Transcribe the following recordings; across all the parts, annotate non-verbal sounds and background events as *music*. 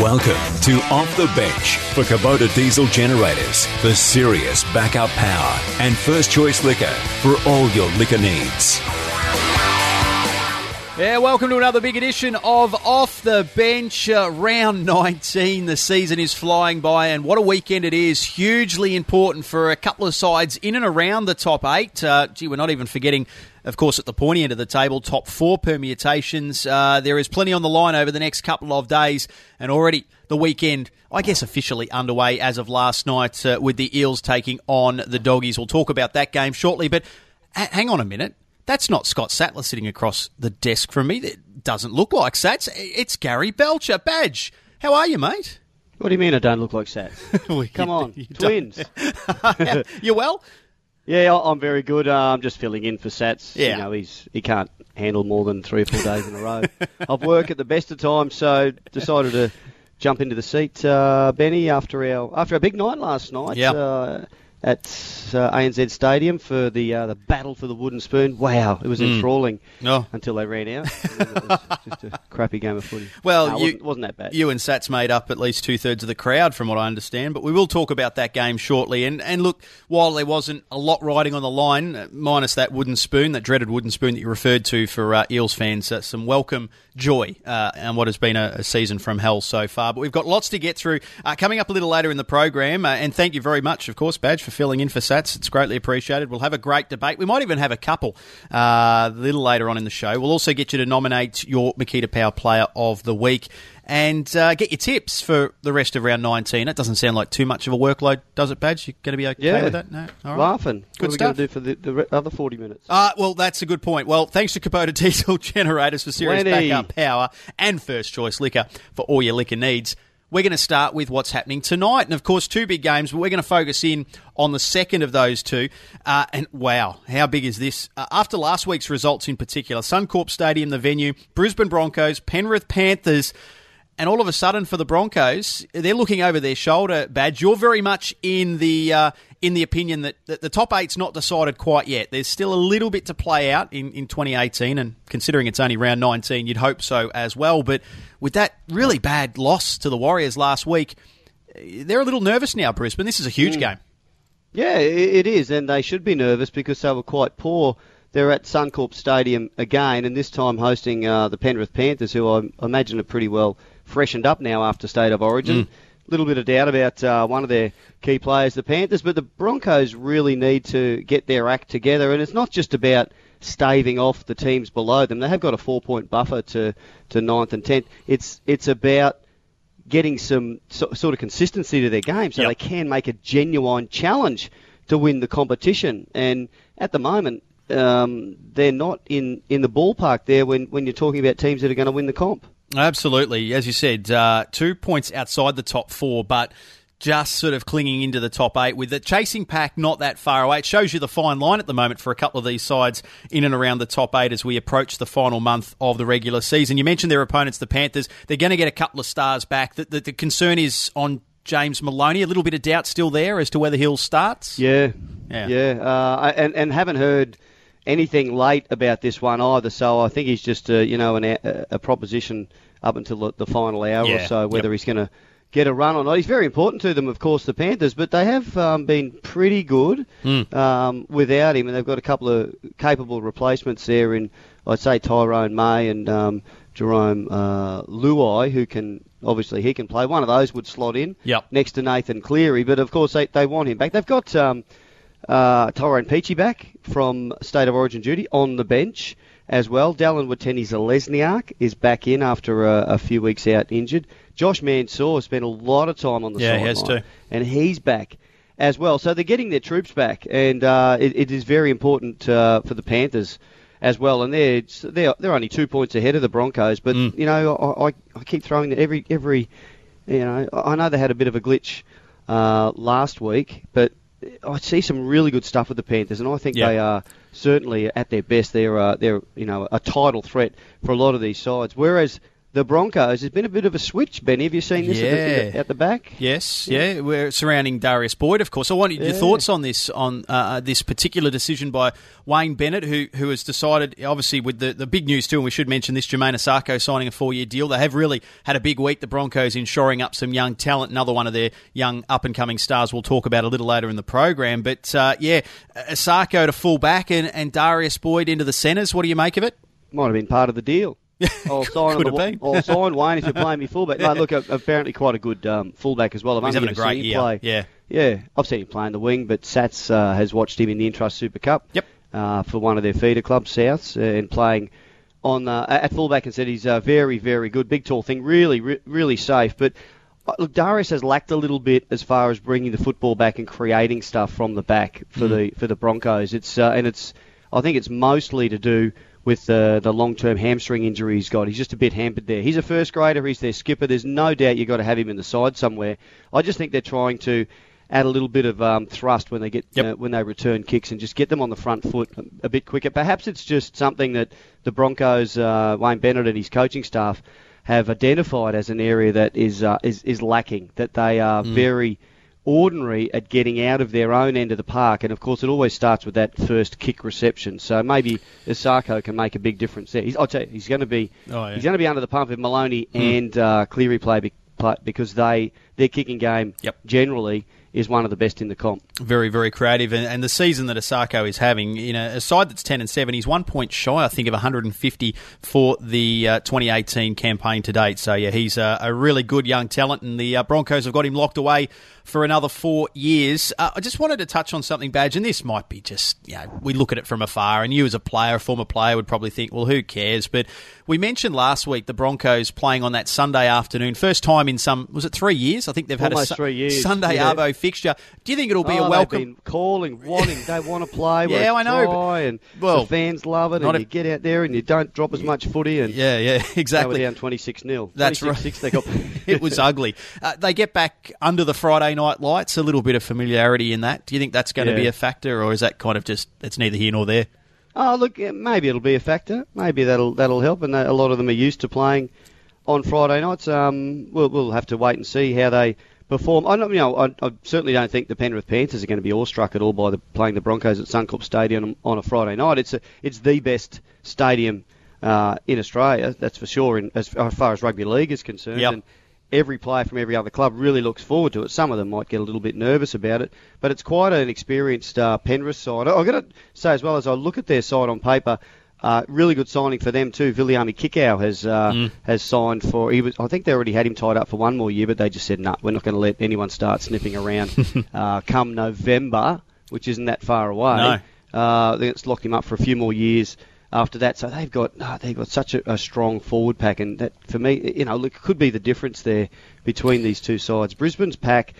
Welcome to Off the Bench for Kubota diesel generators for serious backup power and first choice liquor for all your liquor needs. Yeah, welcome to another big edition of Off the Bench. Uh, round 19. The season is flying by, and what a weekend it is. Hugely important for a couple of sides in and around the top eight. Uh, gee, we're not even forgetting, of course, at the pointy end of the table, top four permutations. Uh, there is plenty on the line over the next couple of days, and already the weekend, I guess, officially underway as of last night uh, with the Eels taking on the Doggies. We'll talk about that game shortly, but h- hang on a minute. That's not Scott Sattler sitting across the desk from me. It doesn't look like Sats. It's Gary Belcher. Badge, how are you, mate? What do you mean I don't look like Sats? *laughs* Well, Come on, twins. *laughs* *laughs* You're well? Yeah, I'm very good. Uh, I'm just filling in for Sats. Yeah. You know, he's he can't handle more than three or four days in a row *laughs* of work at the best of times, so decided to jump into the seat, uh, Benny, after our after a big night last night. Yeah. Uh, at uh, ANZ Stadium for the uh, the battle for the wooden spoon. Wow, it was enthralling Oh. until they ran out. *laughs* It was just a crappy game of footy. Well, No, it you- wasn't, wasn't that bad. You and Sats made up at least two thirds of the crowd, from what I understand. But we will talk about that game shortly. And and look, while there wasn't a lot riding on the line, uh, minus that wooden spoon, that dreaded wooden spoon that you referred to for uh, Eels fans, uh, some welcome joy uh, and what has been a, a season from hell so far. But we've got lots to get through. Uh, coming up a little later in the program, uh, and thank you very much, of course, Badge, for filling in for Sats. It's greatly appreciated. We'll have a great debate. We might even have a couple uh, a little later on in the show. We'll also get you to nominate your Makita Power Player of the Week and uh, get your tips for the rest of round 19. That doesn't sound like too much of a workload, does it, Badge? You're going to be okay yeah, with that? No? All right. laughing. Good what are we stuff. going to do for the, the other 40 minutes? Uh, well, that's a good point. Well, thanks to Kubota *laughs* Diesel Generators for serious Plenty. backup power and first choice liquor for all your liquor needs. We're going to start with what's happening tonight. And of course, two big games, but we're going to focus in on the second of those two. Uh, and wow, how big is this? Uh, after last week's results in particular, Suncorp Stadium, the venue, Brisbane Broncos, Penrith Panthers. And all of a sudden, for the Broncos, they're looking over their shoulder. Badge, you're very much in the uh, in the opinion that, that the top eight's not decided quite yet. There's still a little bit to play out in, in 2018, and considering it's only round 19, you'd hope so as well. But with that really bad loss to the Warriors last week, eh, they're a little nervous now, Brisbane. This is a huge mm. game. Yeah, it is, and they should be nervous because they were quite poor. They're at Suncorp Stadium again, and this time hosting uh, the Penrith Panthers, who I imagine are pretty well freshened up now after State of Origin. A little bit of doubt about uh, one of their key players, the Panthers, but the Broncos really need to get their act together, and it's not just about staving off the teams below them. They have got a four-point buffer to to ninth and tenth. It's it's about getting some so, sort of consistency to their game so Yep. they can make a genuine challenge to win the competition. And at the moment, um, they're not in, in the ballpark there when, when you're talking about teams that are going to win the comp. Absolutely. As you said, uh, two points outside the top four, but just sort of clinging into the top eight with the chasing pack not that far away. It shows you the fine line at the moment for a couple of these sides in and around the top eight as we approach the final month of the regular season. You mentioned their opponents, the Panthers. They're going to get a couple of stars back. The, the, the concern is on James Maloney. A little bit of doubt still there as to whether he'll start. Yeah, Yeah. yeah, uh, and and haven't heard anything late about this one either. So I think he's just uh, you know an, a, a proposition up until the, final hour Yeah, or so, whether yep. he's going to get a run or not. He's very important to them, of course, the Panthers, but they have um, been pretty good Hmm. um, without him, and they've got a couple of capable replacements there in, I'd say, Tyrone May and um, Jarome uh, Luai, who can obviously he can play. One of those would slot in Yep. next to Nathan Cleary, but of course they, they want him back. They've got um, uh, Tyrone Peachey back from State of Origin duty on the bench as well. Dallin Watene-Zelezniak is back in after a, a few weeks out injured. Josh Mansour spent a lot of time on the Yeah, he has too. and he's back as well. So they're getting their troops back, and uh, it, it is very important uh, for the Panthers as well, and they're they're they're only two points ahead of the Broncos. But Mm. you know, I, I I keep throwing that every every you know I know they had a bit of a glitch uh, last week, but I see some really good stuff with the Panthers, and I think Yeah. they are certainly at their best. They're uh, they're you know a title threat for a lot of these sides, whereas. The Broncos There's been a bit of a switch, Benny. Have you seen this at, the, at the back? Yes, yeah. We're surrounding Darius Boyd, of course. I want your thoughts on this on uh, this particular decision by Wayne Bennett, who who has decided, obviously, with the, the big news too, and we should mention this: Jamayne Isaako signing a four year deal. They have really had a big week. The Broncos in shoring up some young talent. Another one of their young up and coming stars. We'll talk about a little later in the program. But uh, yeah, Isaako to full back and, and Darius Boyd into the centres. What do you make of it? Might have been part of the deal. *laughs* I'll sign, Could the, have sign Wayne if you're playing me *laughs* fullback. No, look, apparently quite a good um, fullback as well. I've He's having a great seen him year. Play. Yeah. Yeah, I've seen him play in the wing, but Sats uh, has watched him in the Intrust Super Cup. Yep. Uh, for one of their feeder clubs, Souths, uh, and playing on uh, at fullback and said he's uh, very, very good, big tall thing, really, re- really safe. But uh, look, Darius has lacked a little bit as far as bringing the football back and creating stuff from the back for the for the Broncos. It's uh, and it's I think it's mostly to do with the the long term hamstring injury he's got. He's just a bit hampered there. He's a first grader. He's their skipper. There's no doubt you've got to have him in the side somewhere. I just think they're trying to add a little bit of um, thrust when they get Yep. uh, when they return kicks and just get them on the front foot a, bit quicker. Perhaps it's just something that the Broncos, uh, Wayne Bennett and his coaching staff have identified as an area that is uh, is, is lacking. That they are very ordinary at getting out of their own end of the park, and of course it always starts with that first kick reception. So maybe Isaako can make a big difference there. He's, I'll tell you, he's going to be Oh, yeah. he's going to be under the pump if Maloney and uh, Cleary play, because they their kicking game Yep. generally is one of the best in the comp. very, very creative. And, and the season that Isaako is having, you know, a side that's 10 and 7, he's one point shy, I think, of 150 for the uh, 2018 campaign to date. So, yeah, he's a, a really good young talent, and the uh, Broncos have got him locked away for another four years. Uh, I just wanted to touch on something, Badge, and this might be just, you know, we look at it from afar, and you as a player, a former player, would probably think, well, who cares? But we mentioned last week the Broncos playing on that Sunday afternoon, first time in some, was it three years? I think they've had Almost a Su- three years, Sunday yeah. Arvo fixture. Do you think it'll be oh, a welcome? Calling, wanting, they want to play. *laughs* Yeah, I know, dry and well, the fans love it, and a- you get out there and you don't drop as much footy, and Yeah, yeah, *laughs* they were exactly. down 26 0 That's right. Six, they got. *laughs* it was ugly. Uh, they get back under the Friday night lights. A little bit of familiarity in that. Do you think that's going to be a factor, or is that kind of just it's neither here nor there? Oh, look, maybe it'll be a factor. Maybe that'll that'll help, and a lot of them are used to playing on Friday nights. Um, we'll we'll have to wait and see how they perform. I don't, you know, I, I certainly don't think the Penrith Panthers are going to be awestruck at all by the, playing the Broncos at Suncorp Stadium on a Friday night. It's a, it's the best stadium uh, in Australia, that's for sure. In, as, as far as rugby league is concerned, Yep. and every player from every other club really looks forward to it. Some of them might get a little bit nervous about it, but it's quite an experienced uh, Penrith side. I've got to say as well as I look at their side on paper. Uh, really good signing for them too. Viliami Kikau has uh, has signed for. He was. I think they already had him tied up for one more year, but they just said, "No, nah, we're not going to let anyone start sniffing around *laughs* uh, come November, which isn't that far away." No. Uh, it's locked him up for a few more years after that. So they've got oh, they've got such a, a strong forward pack, and that for me, you know, look, could be the difference there between these two sides. Brisbane's pack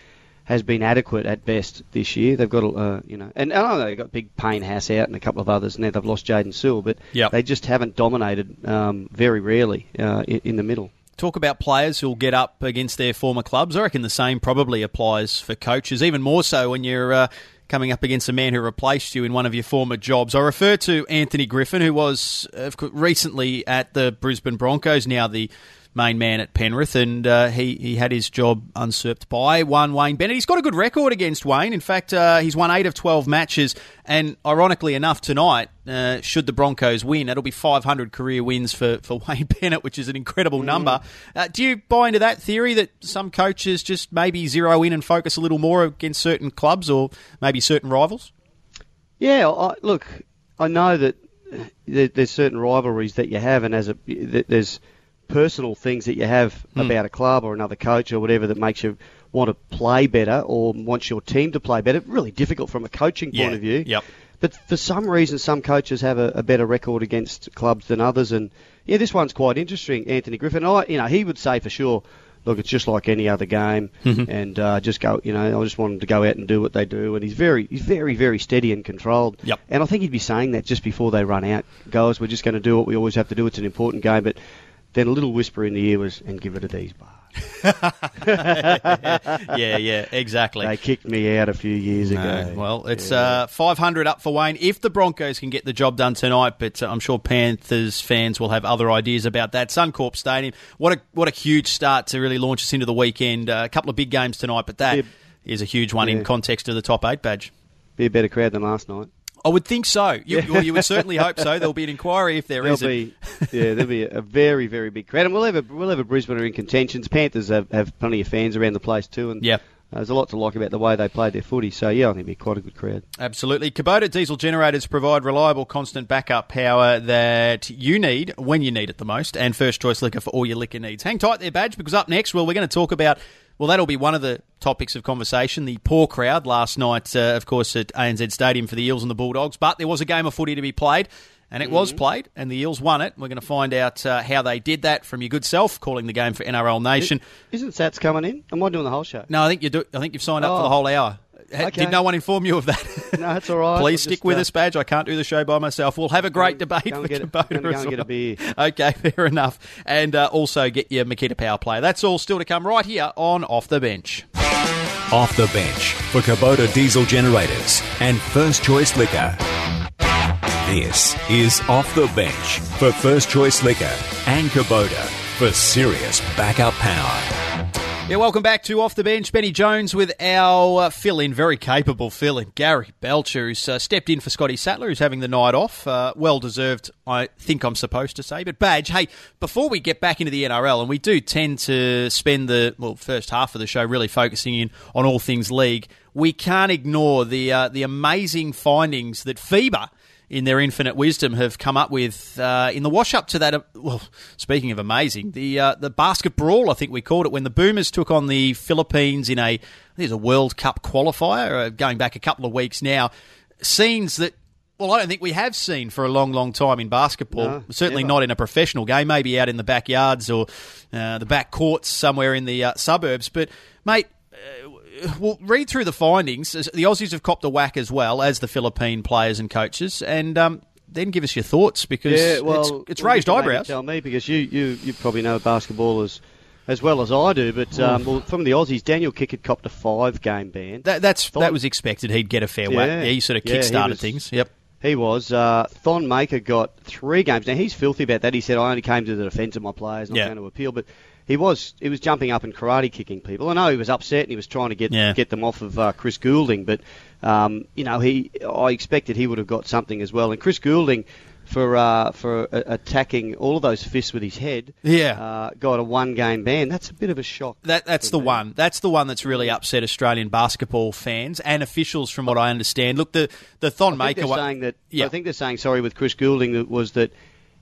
has been adequate at best this year. They've got, uh, you know, and I know they've got Big Payne Haas out and a couple of others, and now they've lost Jaden Sewell, but Yep. they just haven't dominated um, very rarely uh, in, in the middle. Talk about players who'll get up against their former clubs. I reckon the same probably applies for coaches, even more so when you're uh, coming up against a man who replaced you in one of your former jobs. I refer to Anthony Griffin, who was uh, recently at the Brisbane Broncos, now the main man at Penrith, and uh, he, he had his job usurped by one Wayne Bennett. He's got a good record against Wayne. In fact, uh, he's won eight of 12 matches, and ironically enough, tonight, uh, should the Broncos win, it'll be 500 career wins for, for *laughs* Wayne Bennett, which is an incredible number. Uh, do you buy into that theory that some coaches just maybe zero in and focus a little more against certain clubs or maybe certain rivals? Yeah, I, look, I know that there, there's certain rivalries that you have, and as a there's personal things that you have about a club or another coach or whatever that makes you want to play better or wants your team to play better. Really difficult from a coaching Yeah, point of view. yep. But for some reason, some coaches have a, a better record against clubs than others, and yeah, this one's quite interesting. Anthony Griffin, I, you know, he would say for sure look, it's just like any other game, Mm-hmm. and uh, just go. You know, I just want him to go out and do what they do, and he's very, he's very, very steady and controlled. Yep. And I think he'd be saying that just before they run out, guys, we're just going to do what we always have to do. It's an important game, but then a little whisper in the ear was, and give it a D's bar. *laughs* yeah, yeah, exactly. They kicked me out a few years No, ago. well, it's uh, 500 up for Wayne if the Broncos can get the job done tonight, but uh, I'm sure Panthers fans will have other ideas about that. Suncorp Stadium, what a what a huge start to really launch us into the weekend. Uh, a couple of big games tonight, but that Yeah. is a huge one Yeah. in context of the top eight badge. Be a better crowd than last night. I would think so. You, well, you would *laughs* certainly hope so. There'll be an inquiry if there There'll isn't. be, yeah, there'll be a, very, very big crowd, and we'll have a we'll have a Brisbane in contentions. Panthers have, have plenty of fans around the place too, and Yep. uh, there's a lot to like about the way they played their footy. So yeah, I think it'll be quite a good crowd. Absolutely. Kubota diesel generators provide reliable, constant backup power that you need when you need it the most, and first choice liquor for all your liquor needs. Hang tight there, Badge, because up next, well, we're going to talk about, well, that'll be one of the topics of conversation. The poor crowd last night, uh, of course, at ANZ Stadium for the Eels and the Bulldogs, but there was a game of footy to be played. And it was played, and the Eels won it. We're going to find out uh, how they did that from your good self, calling the game for NRL Nation. Isn't Sats coming in? Am I doing the whole show? No, I think you do. I think you've signed up for Oh. the whole hour. Ha- Okay. Did no one inform you of that? *laughs* No, that's all right. Please I'll stick just, with uh, us, Badge. I can't do the show by myself. We'll have a great Go- debate go and with get a- Kubota go as and get a well. beer. *laughs* Okay, fair enough. And uh, also get your Makita Power Play. That's all still to come right here on Off the Bench. Off the bench for Kubota diesel generators and first choice liquor. This is Off the Bench for First Choice Liquor and Kubota for serious backup power. Yeah, welcome back to Off the Bench. Benny Jones with our uh, fill-in, very capable fill-in, Gary Belcher, who's uh, stepped in for Scotty Sattler, who's having the night off. Uh, well deserved, I think I'm supposed to say. But Badge, hey, before we get back into the NRL, and we do tend to spend the well first half of the show really focusing in on all things league, we can't ignore the uh, the amazing findings that FIBA in their infinite wisdom, have come up with uh, in the wash up to that. Uh, well, speaking of amazing, the uh, the basket brawl, I think we called it, when the Boomers took on the Philippines in a was a World Cup qualifier, uh, going back a couple of weeks now. Scenes that. Well, I don't think we have seen for a long, long time in basketball. No, Certainly never. not in a professional game. Maybe out in the backyards or uh, the back courts somewhere in the uh, suburbs. But, mate, we'll read through the findings. The Aussies have copped a whack as well as the Philippine players and coaches, and um, then give us your thoughts because Yeah, well, it's, it's well, raised eyebrows. Tell me because you, you, you probably know basketball as as well as I do. But um, well, from the Aussies, Daniel Kickert copped a five game ban. That, that's Thon- that was expected. He'd get a fair whack. Yeah. Yeah, he sort of Yeah, kick-started was- things. Yep. He was. Uh, Thon Maker got three games. Now he's filthy about that. He said, "I only came to the defence of my players, not Yeah. going to appeal." But he was he was jumping up and karate kicking people. I know he was upset and he was trying to get Yeah. get them off of uh, Chris Goulding, but um, you know he I expected he would have got something as well. And Chris Goulding. For uh, for uh, attacking all of those fists with his head, Yeah. uh, got a one game ban. That's a bit of a shock. That, that's the me. one. That's the one that's really upset Australian basketball fans and officials, from what I understand. Look, the the Thon I Maker one. saying that. Yeah. I think they're saying sorry with Chris Goulding that was that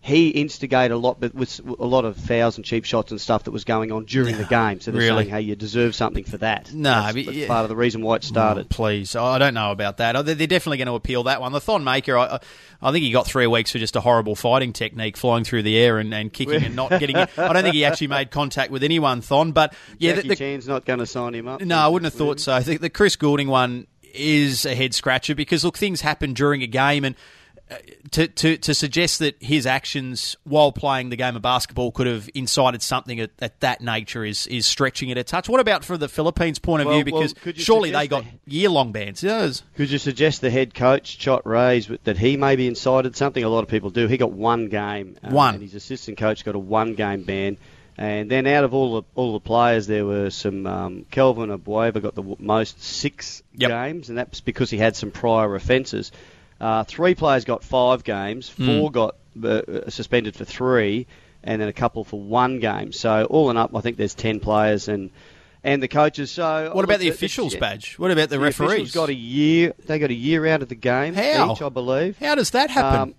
he instigated a lot, but with a lot of fouls and cheap shots and stuff that was going on during the game. So they're Really? saying, hey, you deserve something for that. No, that's, but that's yeah. part of the reason why it mm, started. Oh, please, I don't know about that. Oh, They're they're definitely going to appeal that one. The Thon Maker, I, I think he got three weeks for just a horrible fighting technique, flying through the air and, and kicking and not getting it. I don't think he actually made contact with anyone, Thon. But yeah, Jackie the, the, Chan's not going to sign him up. no, I wouldn't have thought so. I think the Chris Goulding one is a head scratcher because look, things happen during a game and. To, to, to suggest that his actions while playing the game of basketball could have incited something at, at that nature is is stretching it a touch. What about from the Philippines' point of Well, view? Because you surely they got year long bans. Yes. Could you suggest the head coach, Chot Reyes, that he maybe incited something? A lot of people do. He got one game. um, One. And his assistant coach got a one game ban. And then out of all the all the players, there were some. Um, Calvin Abueva got the most six Yep. games, and that's because he had some prior offences. Uh, three players got five games. Hmm. Four got uh, suspended for three, and then a couple for one game. So all in up, I think there's ten players and and the coaches. So What about the officials badge? What about the, the referees? officials got a year. They got a year out of the game How? each, I believe. How does that happen?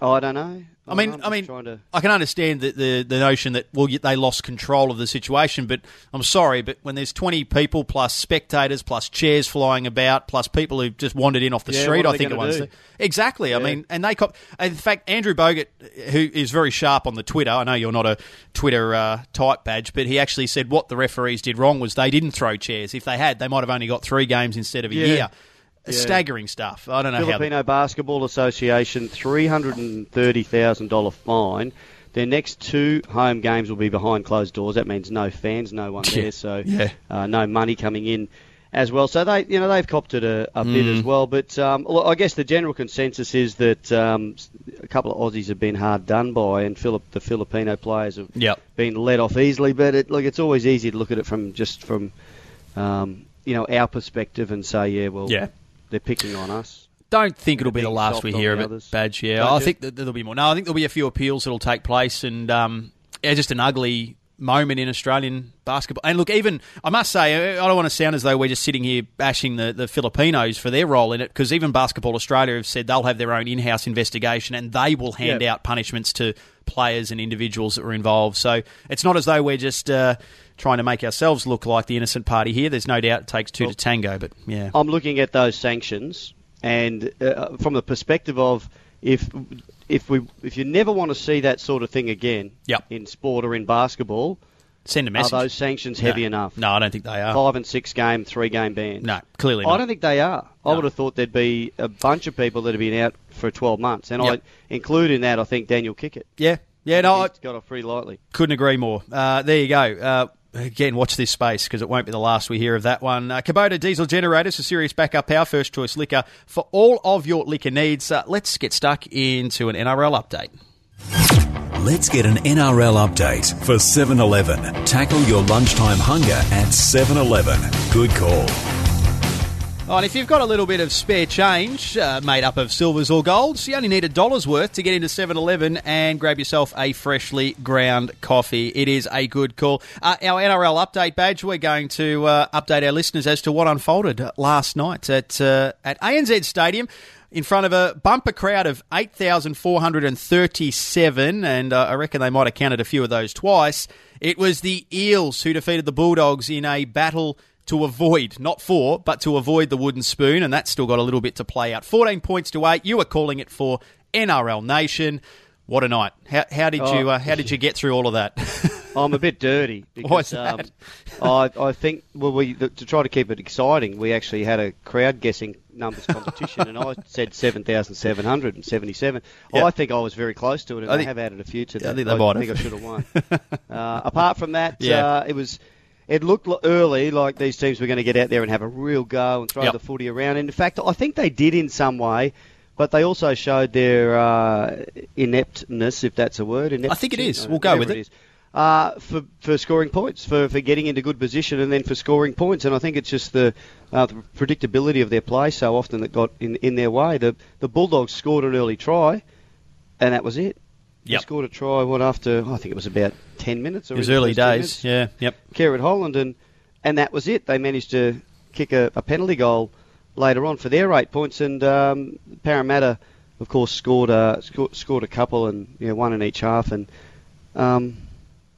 Um, I don't know. I mean, I'm I mean, to- I can understand the, the the notion that well, they lost control of the situation, but I'm sorry, but when there's 20 people plus spectators plus chairs flying about plus people who just wandered in off the Yeah, street, I think it was exactly. I mean, and they cop- in fact Andrew Bogut, who is very sharp on the Twitter. I know you're not a Twitter uh, type badge, but he actually said what the referees did wrong was they didn't throw chairs. If they had, they might have only got three games instead of a Yeah. year. Yeah. Staggering stuff. I don't know how. Filipino Basketball Association three hundred and thirty thousand dollar fine. Their next two home games will be behind closed doors. That means no fans, no one *laughs* there, so Yeah. uh, no money coming in as well. So they, you know, they've copped it a, a bit Mm. as well. But um, I guess the general consensus is that um, a couple of Aussies have been hard done by, and Philip, the Filipino players have Yep. been let off easily. But it, look, it's always easy to look at it from just from um, you know our perspective and say, yeah, well, Yeah. They're picking on us. don't think it'll be the last we hear of it, others. Badge. Yeah, Don't I you? think that there'll be more. No, I think there'll be a few appeals that'll take place, and um, yeah, just an ugly moment in Australian basketball. And look, even I must say, I don't want to sound as though we're just sitting here bashing the, the Filipinos for their role in it, because even Basketball Australia have said they'll have their own in-house investigation and they will hand Yep. out punishments to players and individuals that were involved. So it's not as though we're just. Uh, Trying to make ourselves look like the innocent party here. There's no doubt it takes two to tango, but yeah. I'm looking at those sanctions, and uh, from the perspective of if if we if you never want to see that sort of thing again Yep. in sport or in basketball, Send a message. are those sanctions heavy no. enough? No, I don't think they are. Five and six game, three game ban. No, clearly I don't think they are. I would have thought there'd be a bunch of people that have been out for 12 months, and Yep. I include in that I think Daniel Kickert. Yeah, yeah, no, I got off pretty lightly. couldn't agree more. Uh, there you go. Uh, again, watch this space because it won't be the last we hear of that one. Uh, Kubota diesel generators for serious backup power, first choice liquor for all of your liquor needs. Uh, let's get stuck into an NRL update. Let's get an NRL update for 7 Eleven. Tackle your lunchtime hunger at 7 Eleven. Good call. Oh, and if you've got a little bit of spare change uh, made up of silvers or golds, you only need a dollar's worth to get into 7 Eleven and grab yourself a freshly ground coffee. It is a good call. Uh, our NRL update badge, we're going to uh, update our listeners as to what unfolded last night at, uh, at ANZ Stadium. In front of a bumper crowd of 8,437, and uh, I reckon they might have counted a few of those twice. It was the Eels who defeated the Bulldogs in a battle to avoid, not for, but to avoid the wooden spoon, and that's still got a little bit to play out. 14 points to 8. You were calling it for NRL Nation. What a night. How, how did Oh. you uh, how did you get through all of that? *laughs* I'm a bit dirty because um? I, I think well we to try to keep it exciting, we actually had a crowd guessing numbers competition, and I said seven thousand seven hundred and seventy-seven. Yeah. I think I was very close to it, and I I, think- have added a few to I that. think they might have. think I should have won. *laughs* uh, apart from that, Yeah. uh, it was. It looked early like these teams were going to get out there and have a real go and throw Yep. the footy around. And in fact, I think they did in some way, but they also showed their uh, ineptness, if that's a word. I think it is. We'll go with it. is uh, for for scoring points, for, for getting into good position, and then for scoring points. And I think it's just the, uh, the predictability of their play so often that got in in their way. The the Bulldogs scored an early try, and that was it. Yep. Scored a try. What after? oh, I think it was about ten minutes. Or it was early days. minutes. Yeah, yep. Kerrod Holland, and and that was it. They managed to kick a, a penalty goal later on for their eight points, and um, Parramatta, of course, scored a scored, scored a couple, and you know, one in each half, and um,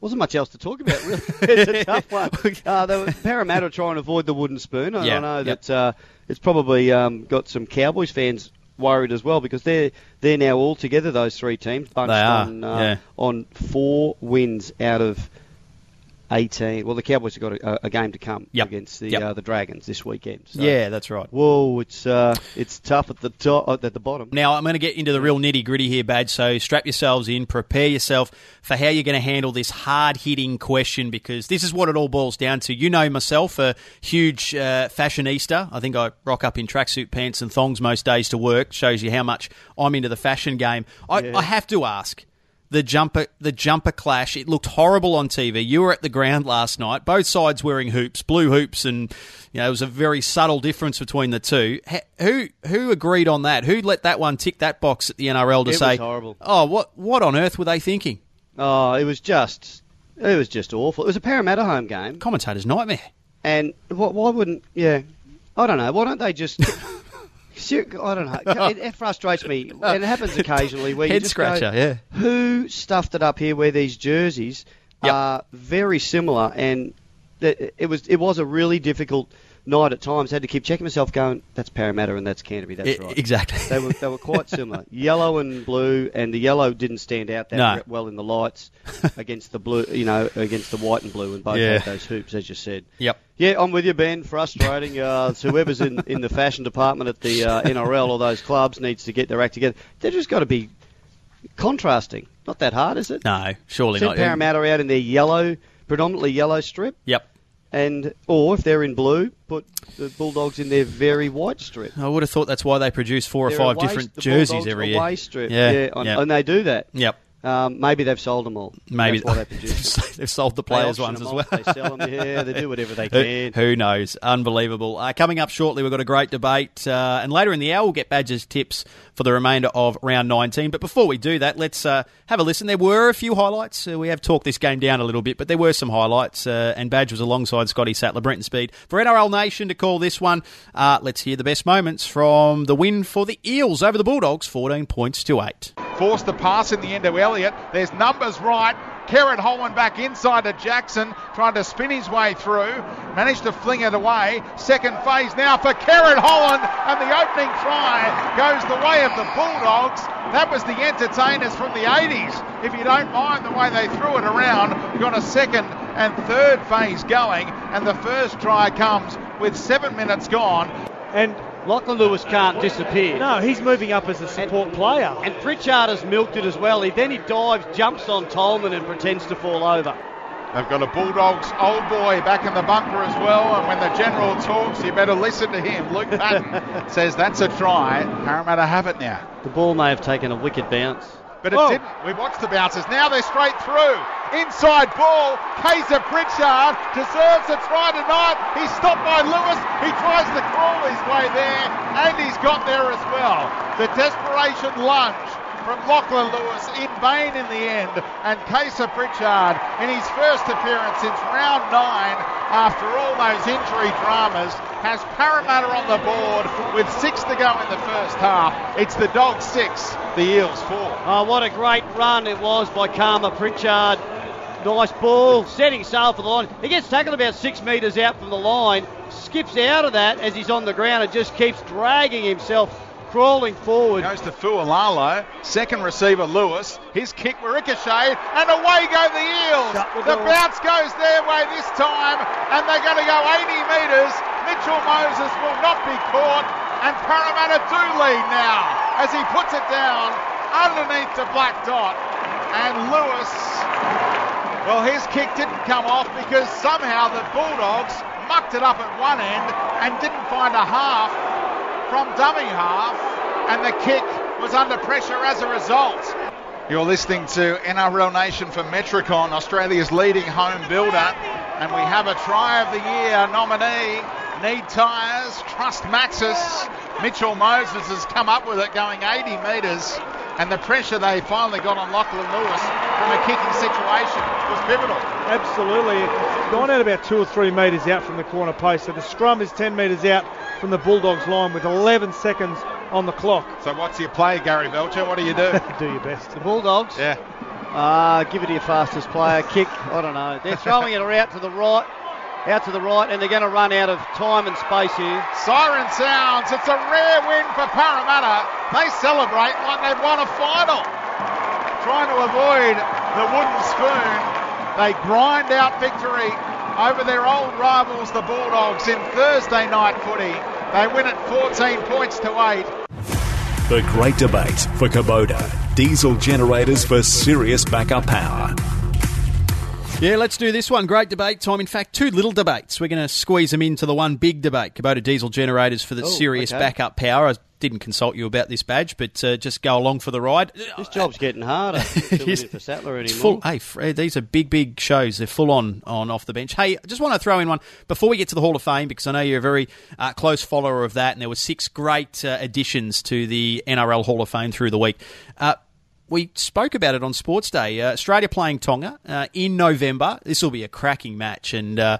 wasn't much else to talk about. Really, *laughs* it's a *laughs* tough one. Uh, they were, Parramatta trying to avoid the wooden spoon. I, Yeah, I know yep. that uh, it's probably um, got some Cowboys fans. Worried as well because they're they're now all together. Those three teams bunched on uh, yeah. on four wins out of 18. Well, the Cowboys have got a, a game to come Yep. against the Yep. uh, the Dragons this weekend. So, Yeah, that's right. Whoa, it's uh, it's tough at the top, at the bottom. Now, I'm going to get into the real nitty gritty here, Badge. So strap yourselves in, prepare yourself for how you're going to handle this hard hitting question because this is what it all boils down to. You know myself, a huge uh, fashionista. I think I rock up in tracksuit pants and thongs most days to work. Shows you how much I'm into the fashion game. I, Yeah. I have to ask. The jumper, the jumper clash. It looked horrible on TV. You were at the ground last night. Both sides wearing hoops, blue hoops, and you know it was a very subtle difference between the two. Who who agreed on that? Who let that one tick that box at the NRL to It say, horrible. "Oh, what what on earth were they thinking?" Oh, it was just it was just awful. It was a Parramatta home game, Commentator's nightmare. and wh- why wouldn't? Yeah, I don't know. Why don't they just *laughs* I don't know. It, it frustrates me, *laughs* it happens occasionally. Where you Head just go, yeah. Who stuffed it up here? Where these jerseys Yep. are very similar, and it was it was a really difficult night at times. had to keep checking myself, going, "That's Parramatta and that's Canterbury." That's I- right. Exactly. They were they were quite similar, *laughs* yellow and blue, and the yellow didn't stand out that No. well in the lights *laughs* against the blue, you know, against the white and blue, and both Yeah. had those hoops, as you said. Yep. Yeah, I'm with you, Ben. Frustrating. Uh, it's whoever's in, in the fashion department at the uh, NRL or those clubs needs to get their act together. They've just got to be contrasting. Not that hard, is it? No, surely not. Send not. Parramatta out in their yellow, predominantly yellow strip, Yep. And or if they're in blue, put the Bulldogs in their very white strip. I would have thought that's why they produce four or They're five away- different jerseys Bulldogs every year. away strip. Yeah, on- yeah. and they do that. Yep. Um, maybe they've sold them all. Maybe That's why they *laughs* produce. they've sold the players ones as well. They sell them. Yeah, they do whatever they *laughs* can. who knows? Unbelievable. Uh, coming up shortly, we've got a great debate. Uh, and later in the hour, we'll get Badgers tips for the remainder of round 19. But before we do that, let's uh, have a listen. There were a few highlights. Uh, we have talked this game down a little bit, but there were some highlights. Uh, and Badge was alongside Scotty Sattler, Brenton Speed. For NRL Nation to call this one, uh, let's hear the best moments from the win for the Eels over the Bulldogs, 14 points to 8. Forced the pass in the end to Elliott. There's numbers right. Kerrod Holland back inside to Jackson, trying to spin his way through. Managed to fling it away. Second phase now for Kerrod Holland, and the opening try goes the way of the Bulldogs. That was the entertainers from the 80s. If you don't mind the way they threw it around, got a second and third phase going, and the first try comes with seven minutes gone. And Lachlan Lewis can't disappear. no, he's moving up as a support player. And Pritchard has milked it as well. He then he dives, jumps on Tolman, and pretends to fall over. They've got a Bulldogs old boy back in the bunker as well, and when the general talks, you better listen to him. Luke Patten *laughs* says that's a try. Parramatta have it now. The ball may have taken a wicked bounce. But it Whoa. didn't. We watched the bounces. Now they're straight through. Inside ball. Kaysa Pritchard deserves a try tonight. He's stopped by Lewis. He tries to crawl his way there, and he's got there as well. The desperation lunge from Lachlan Lewis in vain in the end. And Kaysa Pritchard, in his first appearance since round nine, after all those injury dramas, has Parramatta on the board with six to go in the first half. It's the Dogs six, the Eels four. Oh, what a great run it was by Karma Pritchard. Nice ball, setting sail for the line. He gets tackled about six metres out from the line, skips out of that as he's on the ground and just keeps dragging himself, crawling forward. Goes to Fualalo. Second receiver Lewis. His kick ricocheted, and away go the Eels. The The bounce goes their way this time, and they're going to go 80 metres. Mitchell Moses will not be caught, and Parramatta do lead now as he puts it down underneath the black dot. And Lewis, well, his kick didn't come off because somehow the Bulldogs mucked it up at one end and didn't find a half from dummy half, and the kick was under pressure as a result. You're listening to NRL Nation for Metricon, Australia's leading home builder, and we have a Try of the Year nominee. Need tyres, trust Maxxis. Mitchell Moses has come up with it going 80 metres, and the pressure they finally got on Lachlan Lewis from a kicking situation was pivotal. Absolutely. It's gone out about two or three metres out from the corner post. So the scrum is 10 metres out from the Bulldogs line with 11 seconds on the clock. So what's your play, Gary Belcher? What do you do? *laughs* Do your best. The Bulldogs. yeah. Ah, give it to your fastest player. Kick. I don't know. They're throwing it out to the right, out to the right, and they're going to run out of time and space here. Siren sounds. It's a rare win for Parramatta. They celebrate like they've won a final. Trying to avoid the wooden spoon, they grind out victory over their old rivals, the Bulldogs, in Thursday night footy. They win it 14 points to 8. The Great Debate for Kubota. Diesel generators for serious backup power. Yeah, let's do this one. Great debate time. In fact, two little debates. We're going to squeeze them into the one big debate. Kubota diesel generators for the Oh, serious okay. backup power. I didn't consult you about this badge, but uh, just go along for the ride. This job's getting harder. *laughs* For Sattler anymore. full. Hey, Fred, these are big, big shows. They're full on on off the bench. Hey, I just want to throw in one before we get to the Hall of Fame because I know you're a very uh, close follower of that, and there were six great uh, additions to the NRL Hall of Fame through the week. Uh, we spoke about it on Sports Day. Uh, Australia playing Tonga uh, in November. This will be a cracking match, and uh,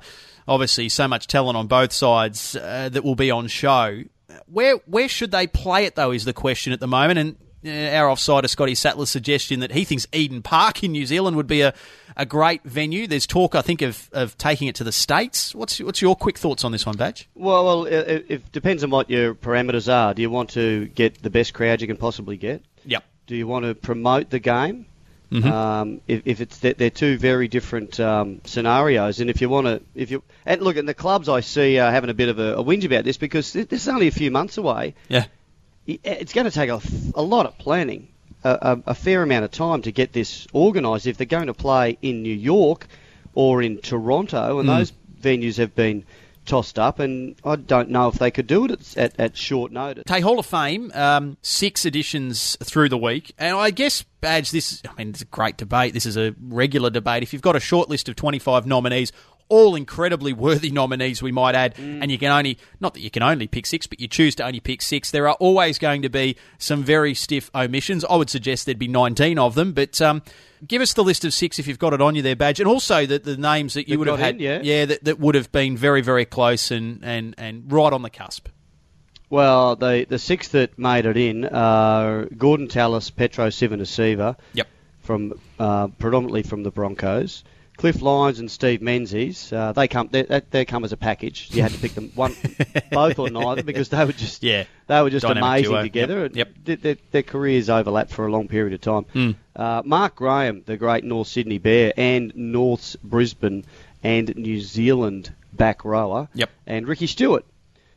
obviously so much talent on both sides uh, that will be on show. Where where should they play it though? Is the question at the moment. And uh, our offside, of Scotty Sattler's suggestion that he thinks Eden Park in New Zealand would be a, a great venue. There's talk, I think, of, of taking it to the states. What's what's your quick thoughts on this one, Badge? Well, well, it, it depends on what your parameters are. Do you want to get the best crowd you can possibly get? Yep. Do you want to promote the game? Mm-hmm. Um, if, if it's they're two very different um, scenarios, and if you want to, if you and look, and the clubs I see are having a bit of a, a whinge about this because this is only a few months away. Yeah. It's going to take a, a lot of planning, a, a, a fair amount of time to get this organised. If they're going to play in New York or in Toronto, and Mm. those venues have been tossed up, and I don't know if they could do it at, at, short notice. Tay Hall of Fame, um, six editions through the week, and I guess Badge, this I mean, it's a great debate. This is a regular debate. If you've got a short list of twenty-five nominees, all incredibly worthy nominees, we might add, and you can only not that you can only pick six, but you choose to only pick six. There are always going to be some very stiff omissions. I would suggest there'd be nineteen of them, but. Um, Give us the list of six if you've got it on you there, badge, and also the, the names that you That would have had, in, yeah. that, that would have been very, very close and, and, and right on the cusp. Well, the the six that made it in are Gordon Tallis, Petero Civoniceva, Yep. from uh, predominantly from the Broncos. Cliff Lyons and Steve Menzies, uh, they come they, they, they come as a package. You had to pick them one, *laughs* both or neither because they were just Yeah. they were just Dynamic amazing duo. together. Yep. and Yep. Their, their, careers overlapped for a long period of time. Hmm. Uh, Mark Graham, the great North Sydney Bear, and North's Brisbane and New Zealand back rower, Yep. and Ricky Stewart.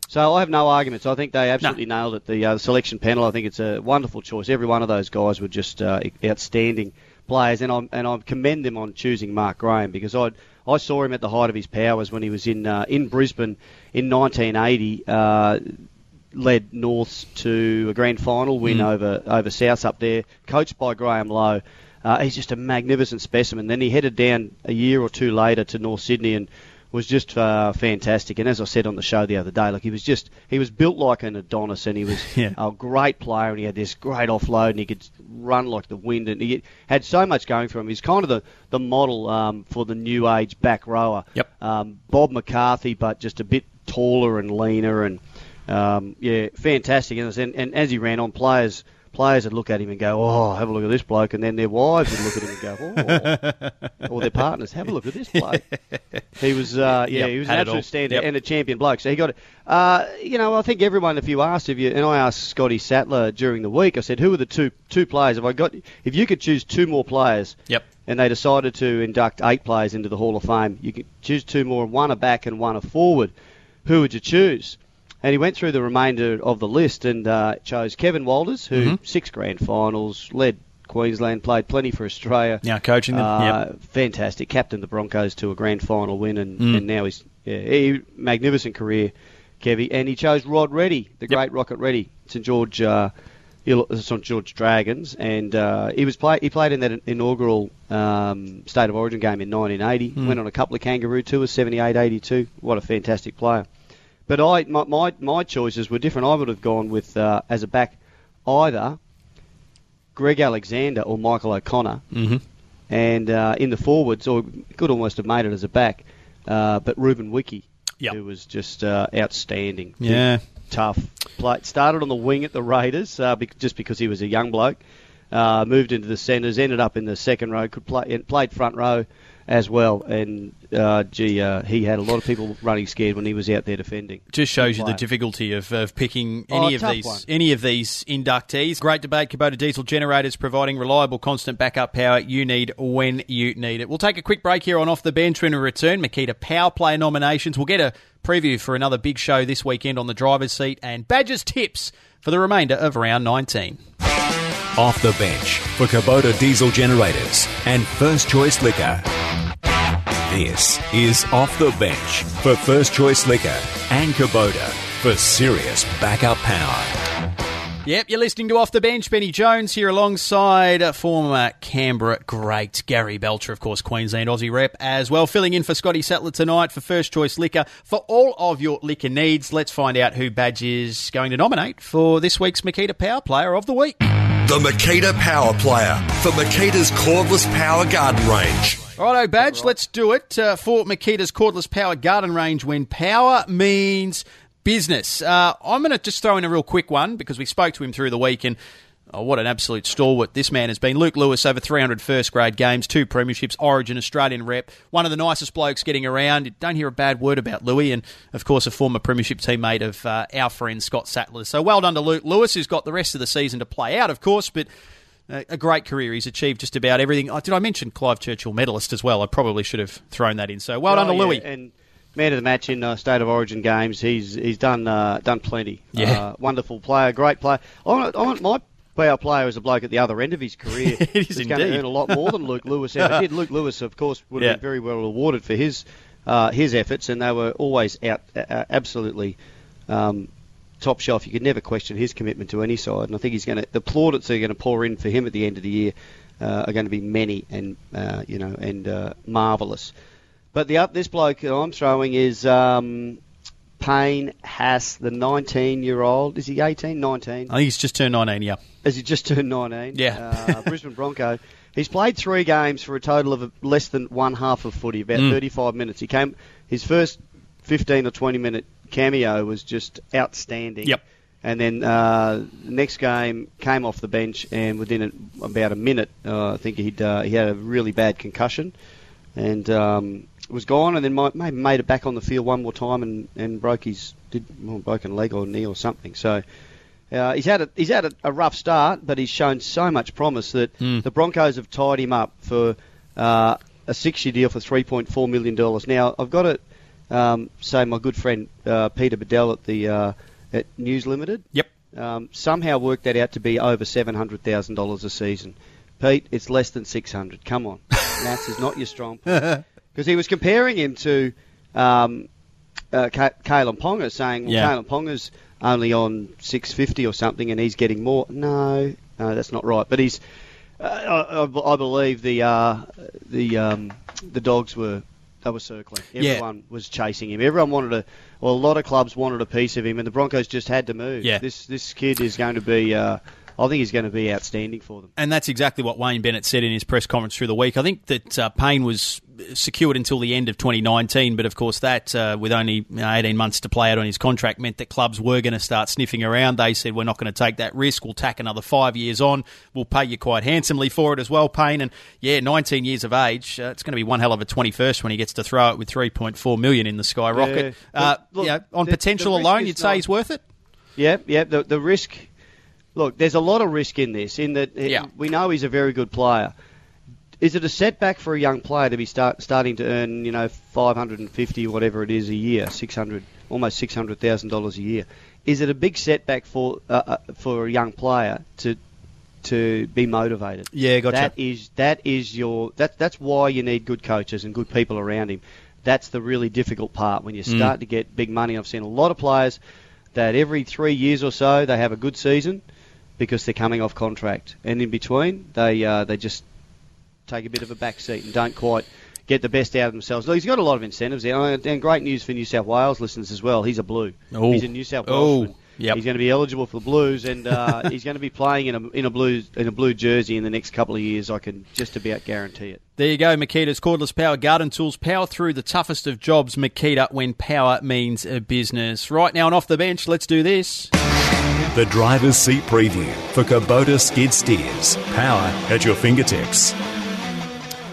So I have no arguments. I think they absolutely nailed it. The uh, selection panel, I think it's a wonderful choice. Every one of those guys were just uh, outstanding players, and I and I commend them on choosing Mark Graham because I I saw him at the height of his powers when he was in uh, in Brisbane in 1980. Uh, led Norths to a grand final win over over South up there, coached by Graham Lowe. Uh, he's just a magnificent specimen. Then he headed down a year or two later to North Sydney and was just uh, fantastic. And as I said on the show the other day, like he was just he was built like an Adonis, and he was *laughs* Yeah. a great player, and he had this great offload, and he could run like the wind, and he had so much going for him. He's kind of the the model um, for the new age back rower. Yep. Um, Bob McCarthy, but just a bit taller and leaner, and um, yeah, fantastic. And, and, and as he ran on, players players would look at him and go, "Oh, have a look at this bloke," and then their wives would look at him and go, "Oh," *laughs* or their partners, "Have a look at this bloke." *laughs* He was, uh, yeah, Yep, he was an had it all. absolute standard Yep. and a champion bloke. So he got it. Uh, you know, I think everyone, if you asked, if you and I asked Scotty Sattler during the week, I said, "Who are the two two players? If I got? If you could choose two more players." Yep. and they decided to induct eight players into the Hall of Fame. You could choose two more, one a back and one a forward. Who would you choose? And he went through the remainder of the list and uh, chose Kevin Walters, who Mm-hmm. six grand finals, led Queensland, played plenty for Australia. Now coaching them. Uh, yep. Fantastic. Captained the Broncos to a grand final win, and, Mm. and now he's yeah, he, magnificent career, Kevy. And he chose Rod Reddy, the Yep. great Rocket Reddy, St George. Uh, St George Dragons, and uh, he was play- he played in that inaugural um, State of Origin game in 1980. Hmm. Went on a couple of Kangaroo tours, 78, 82. What a fantastic player! But I my my, my choices were different. I would have gone with uh, as a back either Greg Alexander or Michael O'Connor, Mm-hmm. and uh, in the forwards, or could almost have made it as a back, uh, but Ruben Wiki, Yep. who was just uh, outstanding. Yeah. tough. Play, started on the wing at the Raiders uh, bec just because he was a young bloke. Uh, moved into the centres, ended up in the second row, could play, played front row as well. And uh, gee, uh, he had a lot of people running scared when he was out there defending. Just shows you the difficulty of, of picking Oh, any of these one. any of these inductees. Great debate. Kubota diesel generators providing reliable, constant backup power you need when you need it. We'll take a quick break here on off the bench when we return. Makita Power Play nominations. We'll get a preview for another big show this weekend on the driver's seat and Badgers tips for the remainder of round 19. Off the bench for Kubota diesel generators and first choice liquor. This is Off the Bench for First Choice Liquor and Kubota for serious backup power. Yep, you're listening to Off the Bench. Benny Jones here alongside former Canberra great Gary Belcher, of course, Queensland Aussie rep as well. Filling in for Scotty Sattler tonight for First Choice Liquor. For all of your liquor needs, let's find out who Badge is going to nominate for this week's Makita Power Player of the Week. The Makita Power Player for Makita's cordless power garden range. Righto, Badge, let's do it uh, for Makita's cordless power garden range when power means business. Uh, I'm going to just throw in a real quick one because we spoke to him through the week and. Oh, what an absolute stalwart this man has been. Luke Lewis, over 300 first grade games, two premierships, Origin, Australian rep, one of the nicest blokes getting around. You don't hear a bad word about Louis, and of course, a former premiership teammate of uh, our friend Scott Sattler. So well done to Luke Lewis, who's got the rest of the season to play out, of course, but a great career. He's achieved just about everything. Oh, did I mention Clive Churchill medalist as well? I probably should have thrown that in. So well oh, done to yeah, Louis. And man of the match in uh, State of Origin games. He's he's done uh, done plenty. Yeah. Uh, wonderful player, great player. I want, I want my player player is a bloke at the other end of his career. *laughs* It is He's going to earn a lot more than Luke Lewis ever did. Luke Lewis, of course, would have Yeah. been very well rewarded for his uh, his efforts, and they were always out uh, absolutely. Um, Top shelf. You could never question his commitment to any side, and I think he's going to. The plaudits that are going to pour in for him at the end of the year uh, are going to be many and uh, you know and uh, marvelous. But the up this bloke I'm throwing is um, Payne Haas, the 19 year old. Is he 18, 19? I think he's just turned 19, yeah. As he just turned 19. Yeah. Uh, Brisbane Bronco. He's played three games for a total of less than one half of footy, about Mm. 35 minutes. He came. His first 15 or 20 minute cameo was just outstanding. Yep. And then uh, the next game came off the bench, and within a, about a minute, uh, I think he'd uh, he had a really bad concussion, and um, was gone. And then maybe made it back on the field one more time, and, and broke his did well, broken leg or knee or something. So uh, he's had a, he's had a, a rough start, but he's shown so much promise that Mm. the Broncos have tied him up for uh, a six-year deal for three point four million dollars. Now I've got to um, say my good friend uh, Peter Badel at the uh, at News Limited Yep. um, somehow worked that out to be over seven hundred thousand dollars a season. Pete, it's less than six hundred. Come on, *laughs* maths is not your strong point. *laughs* Because he was comparing him to um, uh, Ka- Kalyn Ponga, saying, "Well, Yeah. Kalyn Ponga's only on six fifty or something, and he's getting more." No, no, that's not right. But he's, uh, I, I- I believe the uh, the um, the dogs were. They were circling. Yeah. Everyone was chasing him. Everyone wanted a, well, a lot of clubs wanted a piece of him, and the Broncos just had to move. Yeah. This this kid is going to be, uh, I think he's going to be outstanding for them. And that's exactly what Wayne Bennett said in his press conference through the week. I think that uh, Payne was secured until the end of 2019, but of course that, uh, with only 18 months to play out on his contract, meant that clubs were going to start sniffing around. They said, we're not going to take that risk. We'll tack another five years on. We'll pay you quite handsomely for it as well, Payne. And yeah, 19 years of age, uh, it's going to be one hell of a 21st when he gets to throw it with 3.4 million in the skyrocket. Yeah. Uh, Look, you know, on the- potential the alone, you'd say he's worth it? Yeah, yeah. The the risk. Look, there's a lot of risk in this. In that, eh, Yeah. we know he's a very good player. Is it a setback for a young player to be start, starting to earn, you know, 550 whatever it is a year, 600, almost 600 thousand dollars a year? Is it a big setback for uh, uh, for a young player to to be motivated? Yeah, gotcha. That is that is your that that's why you need good coaches and good people around him. That's the really difficult part when you Mm. start to get big money. I've seen a lot of players that every three years or so they have a good season because they're coming off contract, and in between they uh, they just take a bit of a back seat and don't quite get the best out of themselves. Look, he's got a lot of incentives there, and great news for New South Wales listeners as well. He's a blue. Oh. He's a New South Oh, Welshman. yep. He's going to be eligible for the Blues, and uh, *laughs* he's going to be playing in a in a blue in a blue jersey in the next couple of years. I can just about guarantee it. There you go, Makita's cordless power garden tools. Power through the toughest of jobs, Makita, when power means a business. Right now and off the bench, let's do this. The driver's seat preview for Kubota skid steers. Power at your fingertips.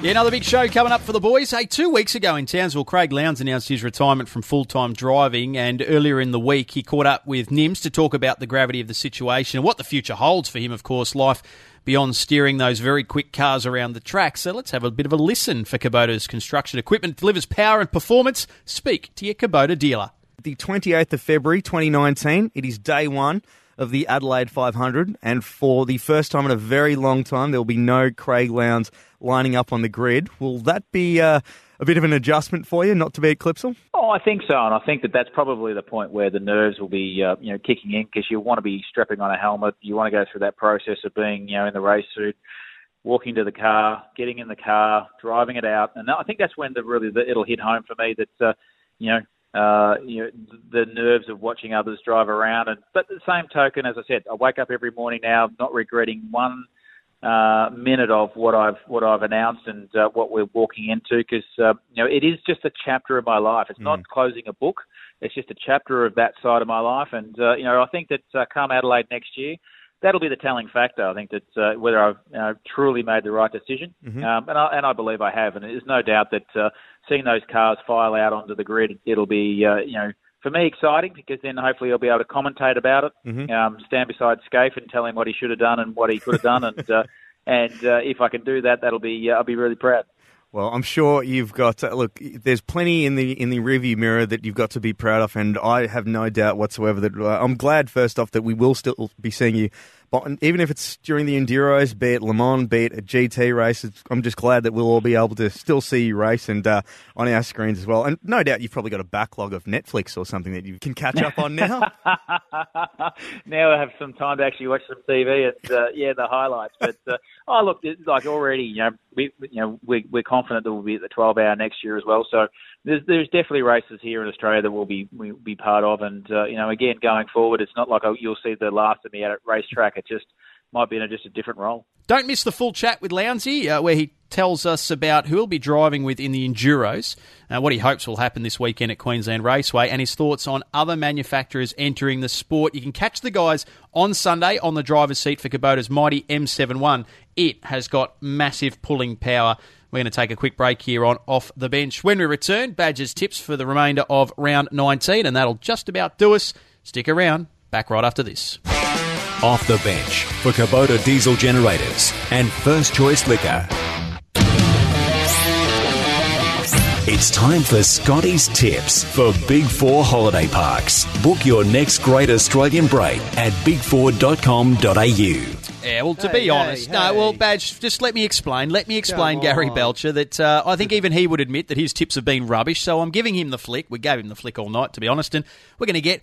Yeah, another big show coming up for the boys. Hey, two weeks ago in Townsville, Craig Lowndes announced his retirement from full time driving, and earlier in the week he caught up with Nims to talk about the gravity of the situation and what the future holds for him, of course, life beyond steering those very quick cars around the track. So let's have a bit of a listen for Kubota's construction equipment delivers power and performance. Speak to your Kubota dealer. the 28th of February 2019. It is day one of the Adelaide 500, and for the first time in a very long time, there will be no Craig Lowndes lining up on the grid. Will that be uh, a bit of an adjustment for you, not to be at Clipsal? Oh, I think so, and I think that that's probably the point where the nerves will be, uh, you know, kicking in because you want to be strapping on a helmet. You want to go through that process of being, you know, in the race suit, walking to the car, getting in the car, driving it out, and I think that's when the really the, it'll hit home for me that, uh, you know. Uh, you know the nerves of watching others drive around, and but the same token, as I said, I wake up every morning now not regretting one uh, minute of what I've what I've announced and uh, what we're walking into because uh, you know it is just a chapter of my life. It's not closing a book. It's just a chapter of that side of my life, and uh, you know I think that uh, come Adelaide next year, that'll be the telling factor. I think that uh, whether I've uh, truly made the right decision, um, and I and I believe I have, and there's no doubt that uh, seeing those cars file out onto the grid, it'll be uh, you know for me exciting because then hopefully I'll be able to commentate about it, um, stand beside Skaife and tell him what he should have done and what he could have done, and uh, *laughs* and uh, if I can do that, that'll be uh, I'll be really proud. Well, I'm sure you've got. Uh, look, there's plenty in the in the rearview mirror that you've got to be proud of, and I have no doubt whatsoever that uh, I'm glad. First off, that we will still be seeing you, even if it's during the enduros, be it Le Mans, be it a GT race, it's, I'm just glad that we'll all be able to still see you race and uh, on our screens as well. And no doubt you've probably got a backlog of Netflix or something that you can catch up on now. *laughs* now I have some time to actually watch some TV and uh, yeah, the highlights. But uh, oh, look, it's like already, you know, we you know we, we're confident that we'll be at the 12 hour next year as well. So there's there's definitely races here in Australia that we'll be we'll be part of. And uh, you know, again, going forward, it's not like oh, you'll see the last of me at a racetrack. It just might be in a, just a different role. Don't miss the full chat with Lowndesy, uh, where he tells us about who he'll be driving with in the Enduros, uh, what he hopes will happen this weekend at Queensland Raceway, and his thoughts on other manufacturers entering the sport. You can catch the guys on Sunday on the driver's seat for Kubota's mighty M71. It has got massive pulling power. We're going to take a quick break here on Off the Bench. When we return, Badger's tips for the remainder of round 19, and that'll just about do us. Stick around. Back right after this. Off the bench for Kubota diesel generators and first choice liquor. It's time for Scotty's tips for Big Four holiday parks. Book your next great Australian break at bigfour.com.au. Yeah, well, to Hey, be hey, honest, no, hey. well, Badge, just let me explain. Let me explain, Come Gary on. Belcher, that uh, I think even he would admit that his tips have been rubbish, so I'm giving him the flick. We gave him the flick all night, to be honest, and we're going to get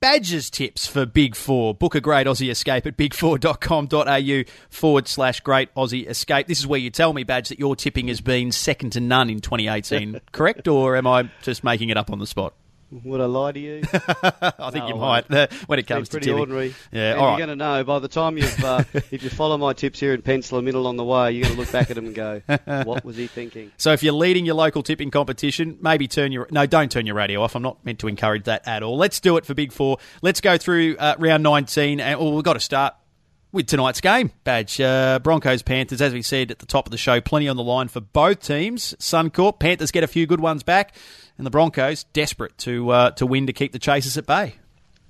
Badger's tips for Big Four. Book a great Aussie escape at bigfour.com.au forward slash great Aussie escape. This is where you tell me, Badge, that your tipping has been second to none in 2018, correct? Or am I just making it up on the spot? Would I lie to you? *laughs* I think No, you I might uh, when it comes to pretty ordinary. Yeah, and all you're going to know by the time you've, uh, *laughs* if you follow my tips here and pencil a middle on the way, you're going to look back at them and go, *laughs* "What was he thinking?" So if you're leading your local tipping competition, maybe turn your no, don't turn your radio off. I'm not meant to encourage that at all. Let's do it for Big Four. Let's go through uh, round 19, and well, we've got to start with tonight's game. Badge uh, Broncos Panthers, as we said at the top of the show, plenty on the line for both teams. Suncorp Panthers get a few good ones back, and the Broncos desperate to uh, to win to keep the Chasers at bay.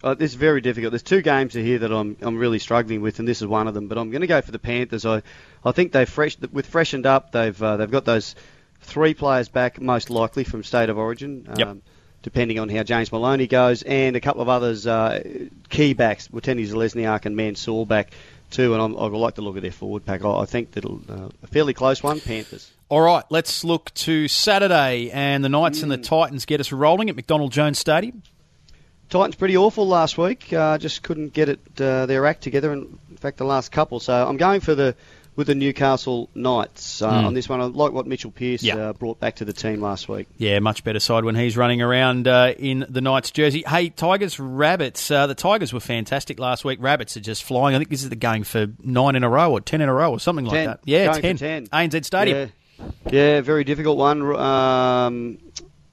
Uh, this is very difficult. There's two games here that I'm I'm really struggling with, and this is one of them. But I'm going to go for the Panthers. I I think they fresh with freshened up. They've uh, they've got those three players back, most likely from state of origin. Um, Yep. Depending on how James Maloney goes, and a couple of others, uh, key backs, Watene-Zelezniak and Mansour back too, and I'm, I would like to look at their forward pack. I, I think that'll uh, a fairly close one, Panthers. All right, let's look to Saturday, and the Knights and the Titans get us rolling at McDonald Jones Stadium. Titans pretty awful last week. Uh, just couldn't get it uh, their act together. In fact, the last couple. So I'm going for the with the Newcastle Knights uh, on this one. I like what Mitchell Pearce Yeah. uh, brought back to the team last week. Yeah, much better side when he's running around uh, in the Knights jersey. Hey, Tigers, Rabbits. Uh, the Tigers were fantastic last week. Rabbits are just flying. I think this is the going for nine in a row or ten in a row or something like that. Yeah, Going for 10. ANZ Stadium. Yeah, yeah, very difficult one. Um,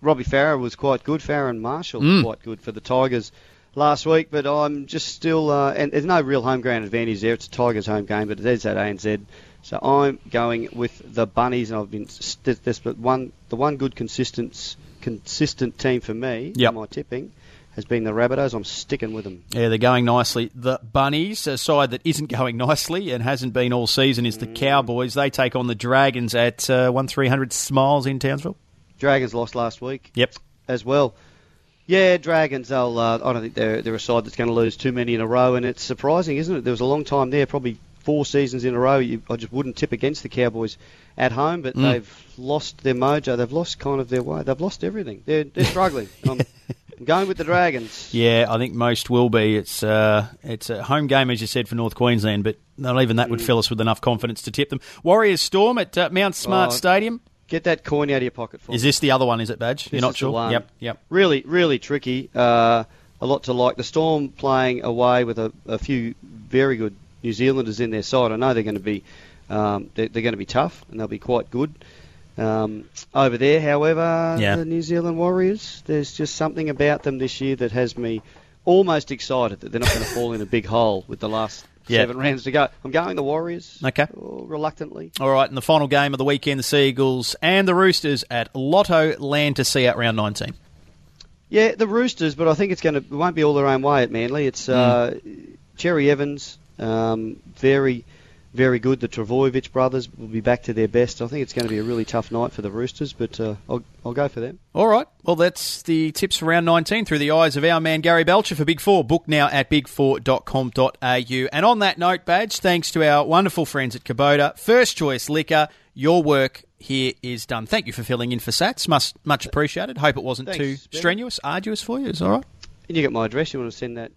Robbie Farah was quite good. Farah and Marshall Mm. quite good for the Tigers last week. But I'm just still, uh, and there's no real home ground advantage there. It's a Tigers home game, but it is at ANZ. So I'm going with the Bunnies, and I've been st- this, but one the one good consistent consistent team for me. Yep. my tipping has been the Rabbitohs. I'm sticking with them. Yeah, they're going nicely. The Bunnies, a side that isn't going nicely and hasn't been all season, is the Mm. Cowboys. They take on the Dragons at uh, one three hundred Smiles in Townsville. Dragons lost last week. Yep. as well. Yeah, Dragons. They'll. Uh, I don't think they're they're a side that's going to lose too many in a row, and it's surprising, isn't it? There was a long time there, probably four seasons in a row. You, I just wouldn't tip against the Cowboys at home, but Mm. they've lost their mojo. They've lost kind of their way. They've lost everything. They're they're struggling. I'm, *laughs* I'm going with the Dragons. Yeah, I think most will be. It's uh, it's a home game, as you said, for North Queensland, but not even that would Mm. fill us with enough confidence to tip them. Warriors Storm at uh, Mount Smart Oh, Stadium. Get that coin out of your pocket for Is this the other one? Is it Badge? You're not sure. Yep, yep. Really, really tricky. Uh, a lot to like. The Storm playing away with a, a few very good New Zealanders in their side. I know they're going to be um, they're, they're going to be tough and they'll be quite good. Um, over there, however, Yeah. the New Zealand Warriors, there's just something about them this year that has me almost excited that they're not going to fall in a big hole with the last Yeah. seven rounds to go. I'm going the Warriors. Okay. oh, reluctantly. All right, and the final game of the weekend, the Seagulls and the Roosters at Lotto Land to see out round 19. Yeah, the Roosters, but I think it's going to it won't be all their own way at Manly. It's uh, Cherry Evans, um, very, very good. The Trbojevic brothers will be back to their best. I think it's going to be a really tough night for the Roosters, but uh, I'll, I'll go for them. All right. Well, that's the tips for round 19 through the eyes of our man Gary Belcher for Big Four. Book now at big4.com.au. And on that note, Badge, thanks to our wonderful friends at Kubota, First Choice Liquor, your work here is done. Thank you for filling in for Satts. Much, much appreciated. Hope it wasn't Thanks, too Ben. strenuous, arduous for you. Is all right? And you get my address. You want to send that?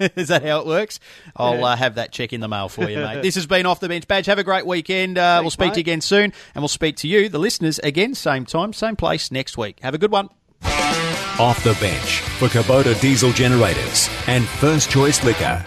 *laughs* Is that how it works? I'll Yeah. uh, have that check in the mail for you, mate. *laughs* this has been Off the Bench Badge. Have a great weekend. Uh, we'll Thanks, speak to you again soon, and we'll speak to you, the listeners, again, same time, same place next week. Have a good one. Off the bench for Kubota diesel generators and First Choice Liquor.